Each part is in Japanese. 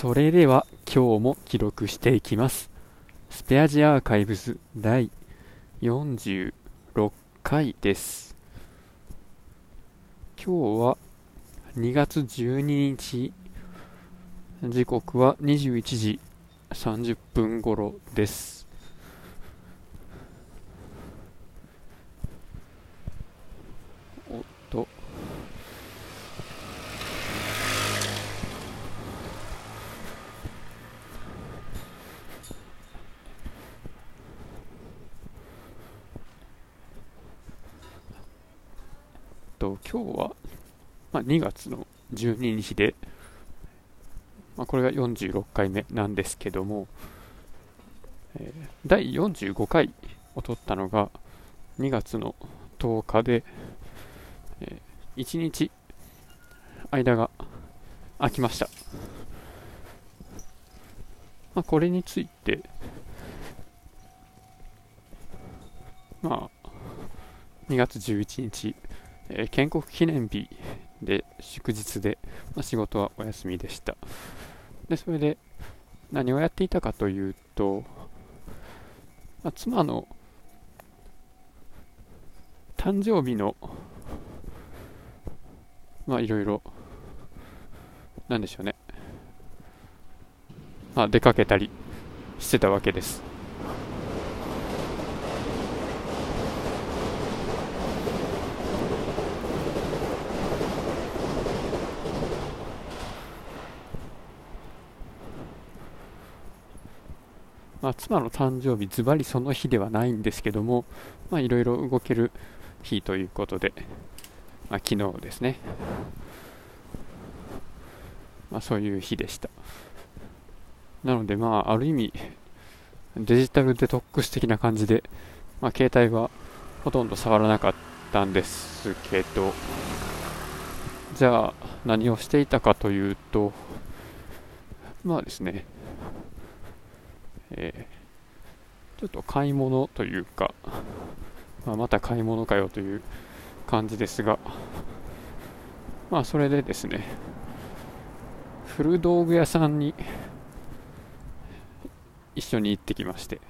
それでは今日も記録していきます。スペアジアーカイブス第46回です。今日は2月12日。時刻は21時30分頃ですおっとと今日は、まあ、2月の12日で、まあ、これが46回目なんですけども、えー第45回を撮ったのが2月の10日で、え1日間が空きました、まあ、これについてまあ2月11日えー建国記念日で祝日で、まあ、仕事はお休みでした。でそれで何をやっていたかというと、まあ、妻の誕生日のまあいろいろなんでしょうね。まあ出かけたりしてたわけです。まあ、妻の誕生日、ズバリその日ではないんですけども、いろいろ動ける日ということで、まあ、昨日ですね、まあ、そういう日でした。なので、まあ、ある意味、デジタルデトックス的な感じで、まあ、携帯はほとんど触らなかったんですけど、じゃあ、何をしていたかというと、まあですね、えーちょっと買い物というか、まあ、また買い物かよという感じですが、まあそれでですね、古道具屋さんに一緒に行ってきまして、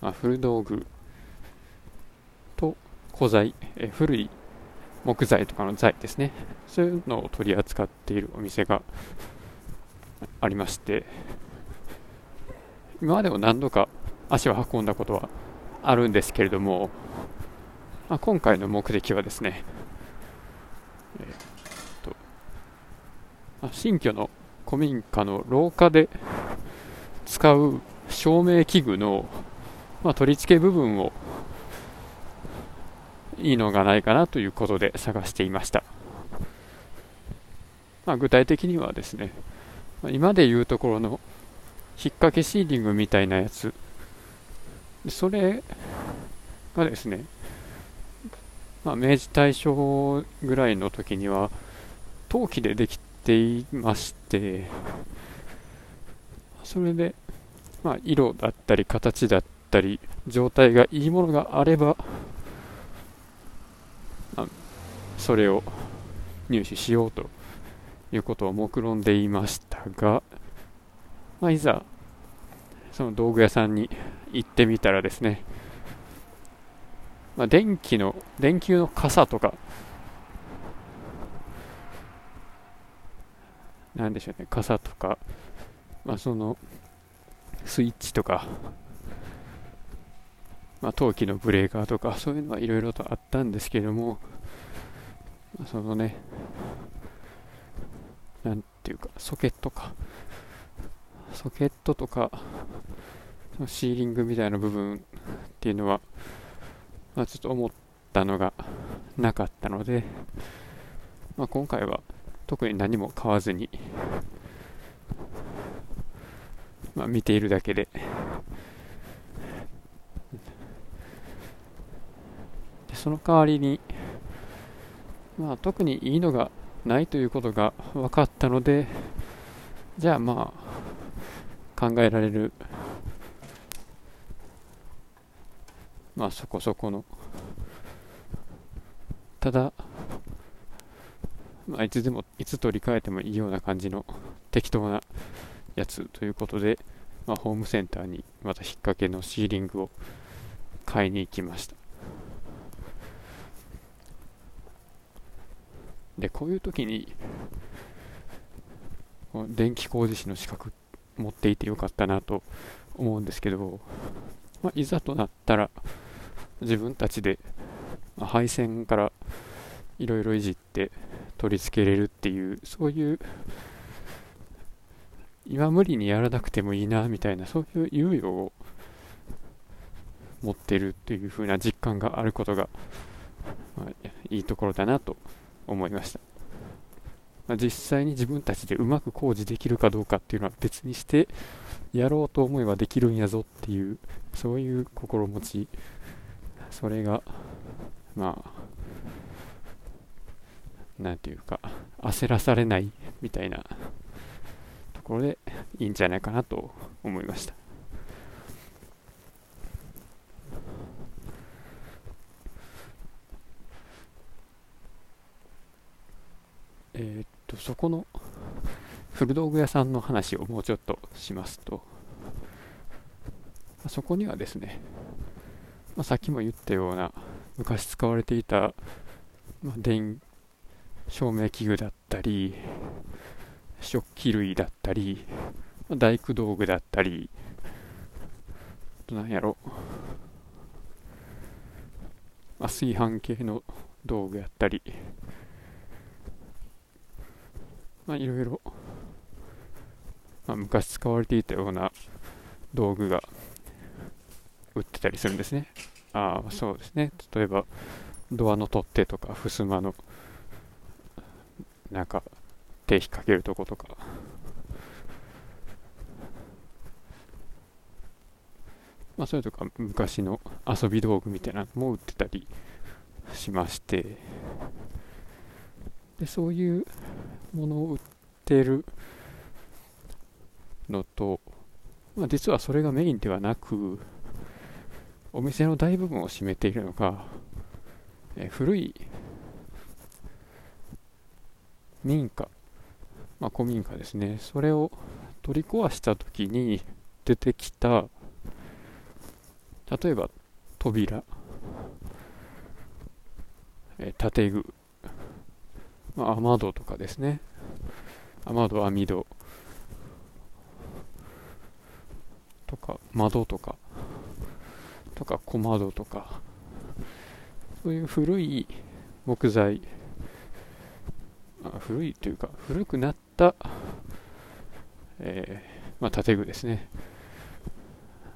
まあ、古道具と古材、え古い木材とかの材ですね、そういうのを取り扱っているお店がありまして今までも何度か足を運んだことはあるんですけれども、まあ、今回の目的はですね、えーっとまあ新居の古民家の廊下で使う照明器具の、まあ、取り付け部分をいいのがないかなということで探していました、まあ、具体的にはですね今でいうところの引っ掛けシーリングみたいなやつ。それがですね、まあ、明治大正ぐらいの時には陶器でできていましてそれで、まあ、色だったり形だったり状態がいいものがあれば、まあそれを入手しようということを目論んでいましたが、まあ、いざその道具屋さんに行ってみたらですね、まあ、電気の電球の傘とかなんでしょうね傘とか、まあ、そのスイッチとか、まあ、陶器のブレーカーとかそういうのはいろいろとあったんですけども、まあそのねなんていうか、ソケットか。ソケットとか、そのシーリングみたいな部分っていうのは、まあ、ちょっと思ったのがなかったので、まあ、今回は特に何も買わずに、まあ、見ているだけで、でその代わりに、まあ、特にいいのがないということが分かったのでじゃあまあ考えられるまあそこそこの。ただまあ、いつでもいつ取り替えてもいいような感じの適当なやつということで、まあ、ホームセンターにまた引っ掛けのシーリングを買いに行きました。でこういう時に電気工事士の資格持っていてよかったなと思うんですけど、まあ、いざとなったら自分たちで配線からいろいろいじって取り付けれるっていうそういう今無理にやらなくてもいいなみたいなそういう猶予を持ってるっていう風な実感があることが、まあ、いいところだなと思いました、まあ、実際に自分たちでうまく工事できるかどうかっていうのは別にしてやろうと思えばできるんやぞっていうそういう心持ち。それがまあなんていうか焦らされないみたいなところでいいんじゃないかなと思いました。えー、っとそこの古道具屋さんの話をもうちょっとしますとそこにはですね、まあ、さっきも言ったような昔使われていた、まあ、電照明器具だったり食器類だったり、まあ、大工道具だったりなんやろ、まあ、炊飯系の道具やったりまあ、いろいろ、まあ、昔使われていたような道具が売ってたりするんですね。ああ、そうですね。例えば、ドアの取っ手とか、襖の、なんか、手引っ掛けるとことか。まあ、それとか、昔の遊び道具みたいなのも売ってたりしまして、でそういうものを売ってるのと、まあ、実はそれがメインではなくお店の大部分を占めているのが、え古い民家、まあ、古民家ですね。それを取り壊した時に出てきた例えば扉、え建具まあ、雨戸とかですね。雨戸網戸。とか窓とか。とか小窓とか。そういう古い木材。古いというか古くなった、えー、まあ、建具ですね。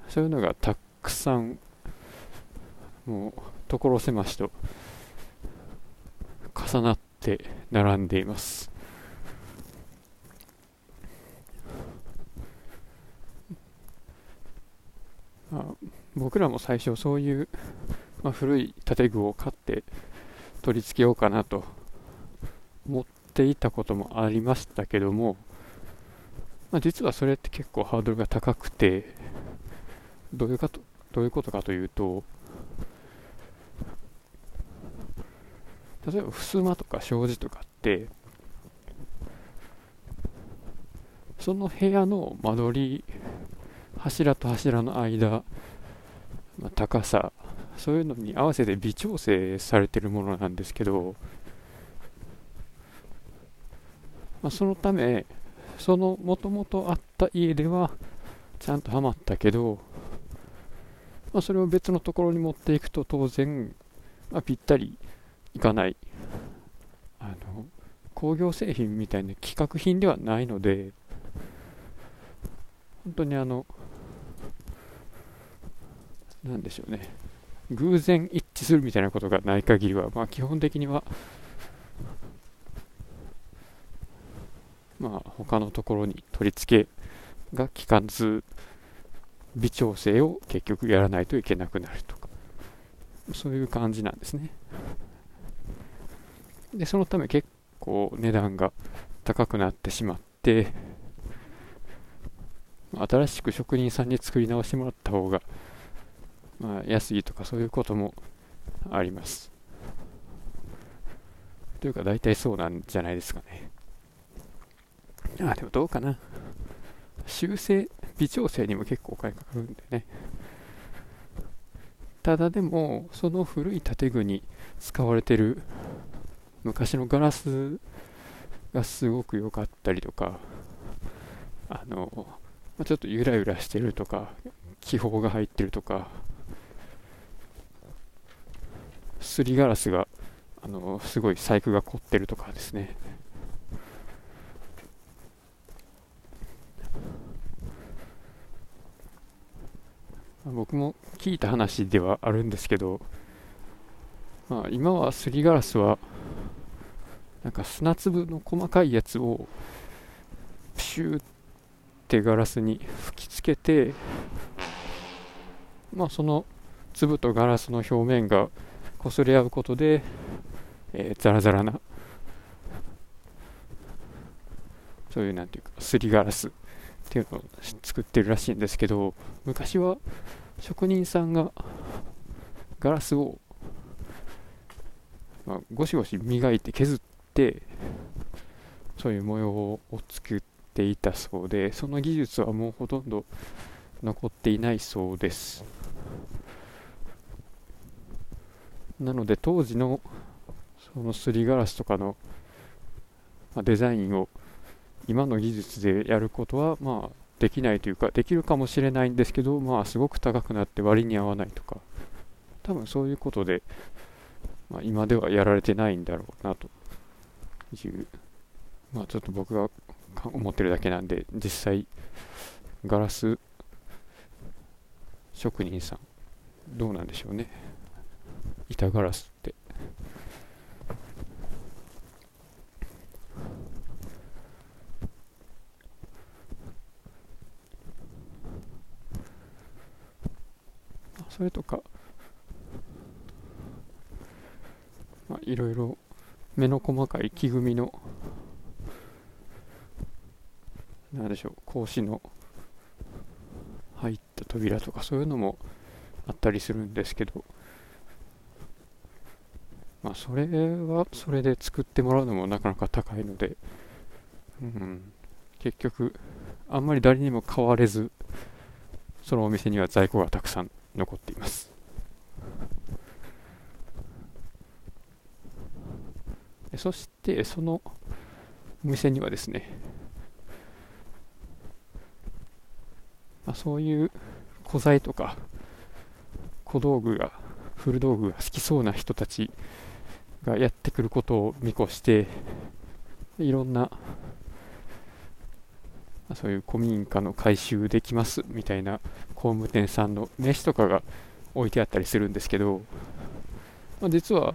そういうのがたくさんもう所狭しと重なってって並んでいます。あ、僕らも最初そういう、まあ、古い建具を買って取り付けようかなと思っていたこともありましたけども、まあ、実はそれって結構ハードルが高くてどういうかとどういうことかというと例えば襖とか障子とかってその部屋の間取り柱と柱の間、まあ、高さそういうのに合わせて微調整されてるものなんですけど、まあ、そのためそのもともとあった家ではちゃんとはまったけど、まあ、それを別のところに持っていくと当然、まあ、ぴったりいかないあの工業製品みたいな規格品ではないので本当にあのなんでしょうね偶然一致するみたいなことがない限りは、まあ、基本的にはまあ他のところに取り付けが効かず微調整を結局やらないといけなくなるとかそういう感じなんですね。で、そのため結構値段が高くなってしまって、新しく職人さんに作り直してもらった方が、まあ、安いとかそういうこともあります。というか大体そうなんじゃないですかね。あでもどうかな。修正微調整にも結構お金かかるんでね。ただでもその古い建具に使われてる昔のガラスがすごく良かったりとかあの、まちょっとゆらゆらしてるとか気泡が入ってるとかすりガラスがあのすごい細工が凝ってるとかですね。僕も聞いた話ではあるんですけど、まあ、今はすりガラスはなんか砂粒の細かいやつをプシューってガラスに吹きつけてまあその粒とガラスの表面が擦れ合うことで、えー、ザラザラなそういうなんていうかすりガラスっていうのを作ってるらしいんですけど昔は職人さんがガラスを、まあ、ゴシゴシ磨いて削ってそういう模様を作っていたそうでその技術はもうほとんど残っていないそうです。なので当時のそのすりガラスとかの、デザインを今の技術でやることはまあできないというかできるかもしれないんですけどまあすごく高くなって割に合わないとか多分そういうことで、まあ、今ではやられてないんだろうなと。いうまあちょっと僕が思ってるだけなんで実際ガラス職人さんどうなんでしょうね。板ガラスって。それとかまあいろいろ目の細かい木組みのなんでしょう格子の入った扉とかそういうのもあったりするんですけどまあそれはそれで作ってもらうのもなかなか高いので、うん、結局あんまり誰にも買われずそのお店には在庫がたくさん残っています。そしてそのお店にはですね、まあ、そういう古材とか小道具が古道具が好きそうな人たちがやってくることを見越していろんなそういう古民家の改修できますみたいな工務店さんの名刺とかが置いてあったりするんですけど、まあ、実は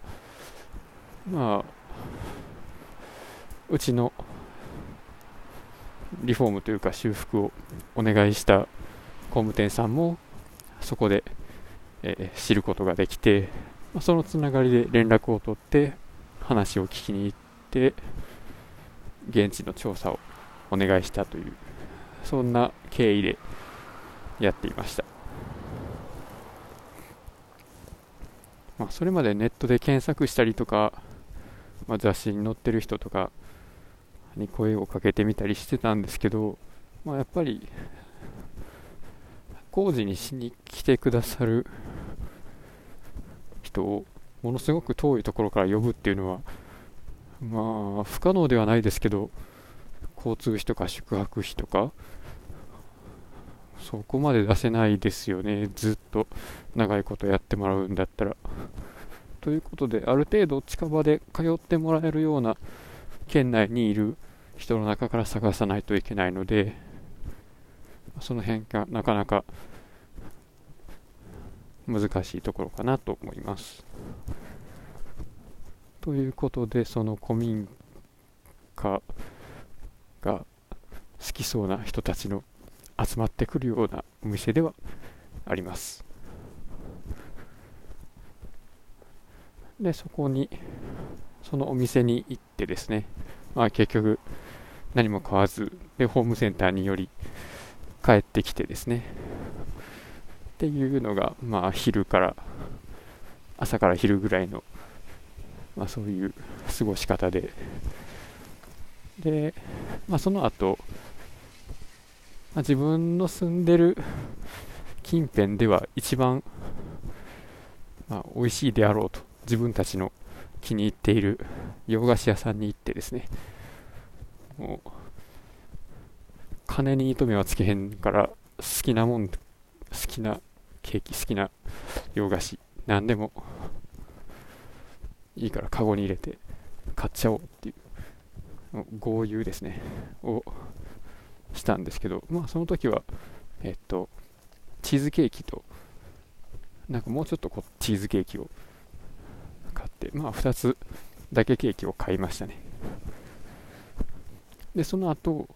まあうちのリフォームというか修復をお願いした工務店さんもそこで、えー、知ることができて、まあ、そのつながりで連絡を取って話を聞きに行って現地の調査をお願いしたというそんな経緯でやっていました、まあ、それまでネットで検索したりとか、まあ、雑誌に載ってる人とかに声をかけてみたりしてたんですけど、まあ、やっぱり工事にしに来てくださる人をものすごく遠いところから呼ぶっていうのはまあ不可能ではないですけど交通費とか宿泊費とかそこまで出せないですよね。ずっと長いことやってもらうんだったら。ということである程度近場で通ってもらえるような県内にいる人の中から探さないといけないのでその辺がなかなか難しいところかなと思います。ということでその古民家が好きそうな人たちの集まってくるようなお店ではあります。でそこにそのお店に行ってですね、まあ、結局何も買わずでホームセンターにより帰ってきてですね。っていうのがまあ昼から朝から昼ぐらいのまあ、そういう過ごし方で。で、まあ、その後、まあ、自分の住んでる近辺では一番、まあ、美味しいであろうと。自分たちの気に入っている洋菓子屋さんに行ってですね。もう金に糸目はつけへんから好きなもん好きなケーキ好きな洋菓子何でもいいからカゴに入れて買っちゃおうっていう豪遊ですね。をしたんですけどまあその時はえっとチーズケーキとなんかもうちょっとこうチーズケーキをまあ2つだけケーキを買いましたね。でその後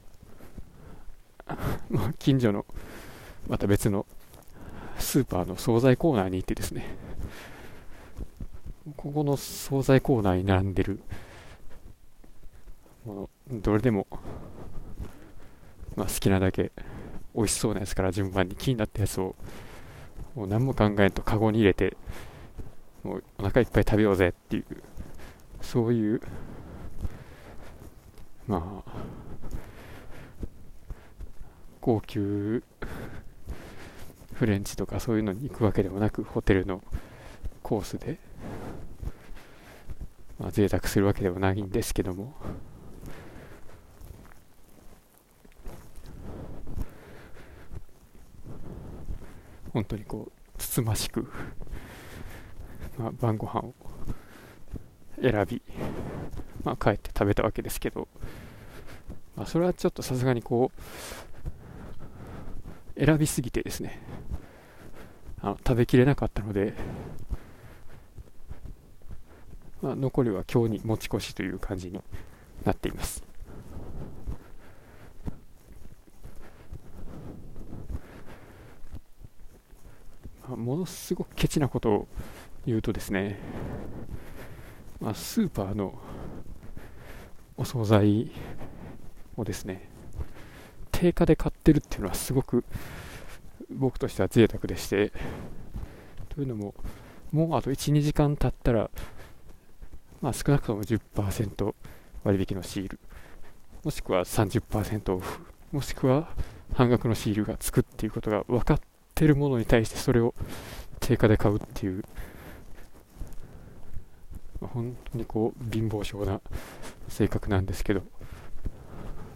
まあ近所のまた別のスーパーの惣菜コーナーに行ってですね。ここの惣菜コーナーに並んでるものどれでも、まあ、好きなだけ美味しそうなやつから順番に気になったやつをもう何も考えんとカゴに入れてもうお腹いっぱい食べようぜっていうそういうまあ高級フレンチとかそういうのに行くわけでもなくホテルのコースでまあ、贅沢するわけではないんですけども。本当にこうつつましく、まあ、晩ご飯を選び、まあ、帰って食べたわけですけど、まあ、それはちょっとさすがにこう選びすぎてですねあの食べきれなかったのでまあ、残りは今日に持ち越しという感じになっています。ものすごくケチなことを言うとですね、まあ、スーパーのお惣菜をですね、定価で買ってるっていうのはすごく僕としては贅沢でして、というのも、もうあと1、2時間経ったらまあ、少なくとも10%割引のシール、もしくは30%オフ、もしくは半額のシールがつくっていうことが分かってるものに対してそれを定価で買うっていう、本当にこう貧乏症な性格なんですけど、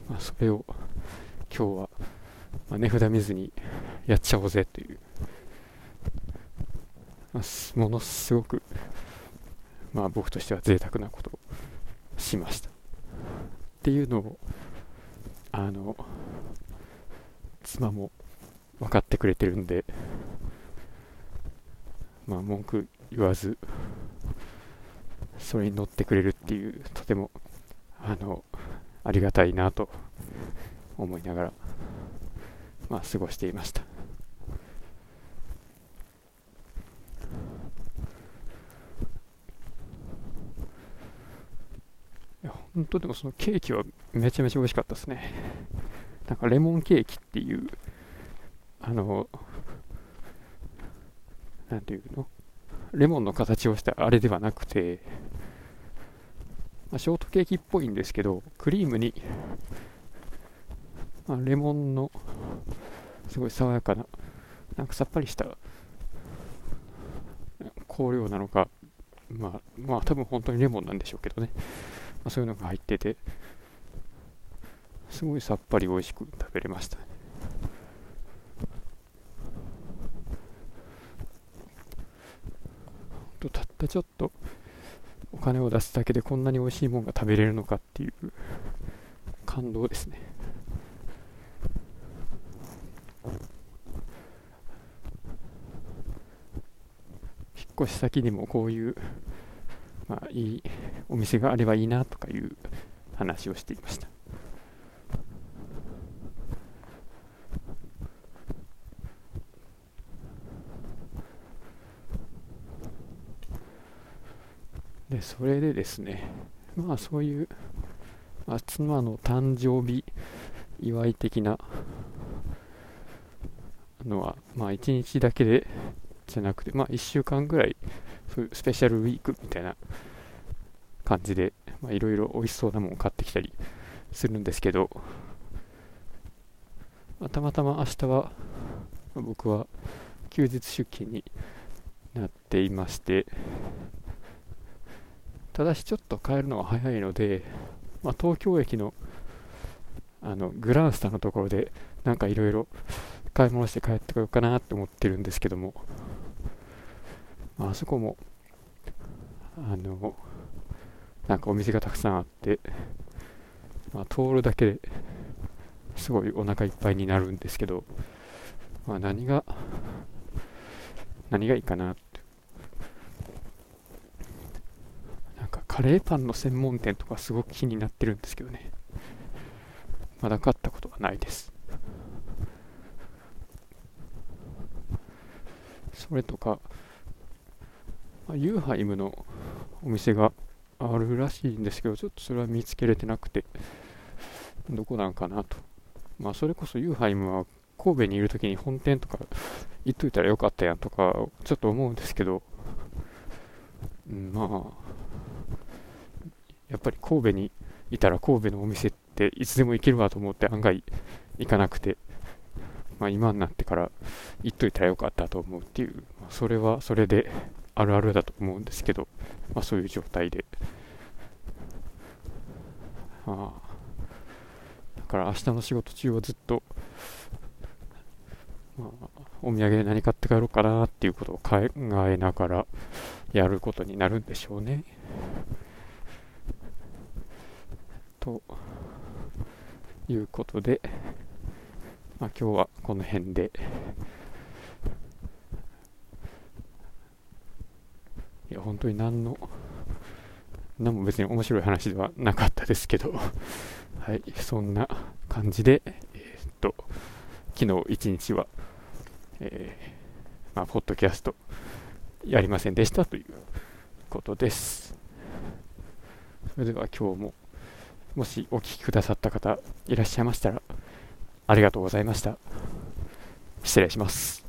まあ、それを今日は、ま値札見ずにやっちゃおうぜという、まあ、ものすごくまあ僕としては贅沢なことをしました。っていうのをあの妻も分かってくれてるんでまあ文句言わずそれに乗ってくれるっていうとてもあのありがたいなと思いながらまあ過ごしていましたいや本当でもそのケーキはめちゃめちゃ美味しかったですね。なんかレモンケーキっていう、あの、なんていうの？レモンの形をしたあれではなくて、まあ、ショートケーキっぽいんですけど、クリームに、まあ、レモンのすごい爽やかな、なんかさっぱりした香料なのか、まあ、まあ多分本当にレモンなんでしょうけどね。まあ、そういうのが入っててすごいさっぱり美味しく食べれましたたったちょっとお金を出すだけでこんなに美味しいものが食べれるのかっていう感動ですね引っ越し先にもこういうまあ、いいお店があればいいなとかいう話をしていました。でそれでですねまあそういう、まあ、妻の誕生日祝い的なのはまあ1日だけでじゃなくてまあ1週間ぐらいそういうスペシャルウィークみたいな感じでいろいろ美味しそうなものを買ってきたりするんですけど、まあ、たまたま明日は僕は休日出勤になっていましてただしちょっと帰るのは早いので、まあ、東京駅のあのグランスタのところでなんかいろいろ買い物して帰ってこようかなって思ってるんですけども、まあ、あそこもあのなんかお店がたくさんあって、まあ、通るだけですごいお腹いっぱいになるんですけど、まあ、何が何がいいかなってなんかカレーパンの専門店とかすごく気になってるんですけどね。まだ買ったことはないです。それとか、ま、ユーハイムのお店があるらしいんですけど、ちょっとそれは見つけれてなくて、どこなんかなと。まあ、それこそユーハイムは神戸にいるときに本店とか行っといたらよかったやんとか、ちょっと思うんですけど、まあ、やっぱり神戸にいたら神戸のお店っていつでも行けるわと思って案外行かなくて、まあ、今になってから行っといたらよかったと思うっていう、まあ、それはそれであるあるだと思うんですけど、まあ、そういう状態で、あだから明日の仕事中はずっと、まあ、お土産で何買って帰ろうかなっていうことを考えながらやることになるんでしょうね。ということで、まあ、今日はこの辺で。いや、本当に何の、何も別に面白い話ではなかったですけど、はい、そんな感じで、えー、っと、昨日一日は、えー、まあ、ポッドキャストやりませんでしたということです。それでは今日も、もしお聴きくださった方いらっしゃいましたら、ありがとうございました。失礼します。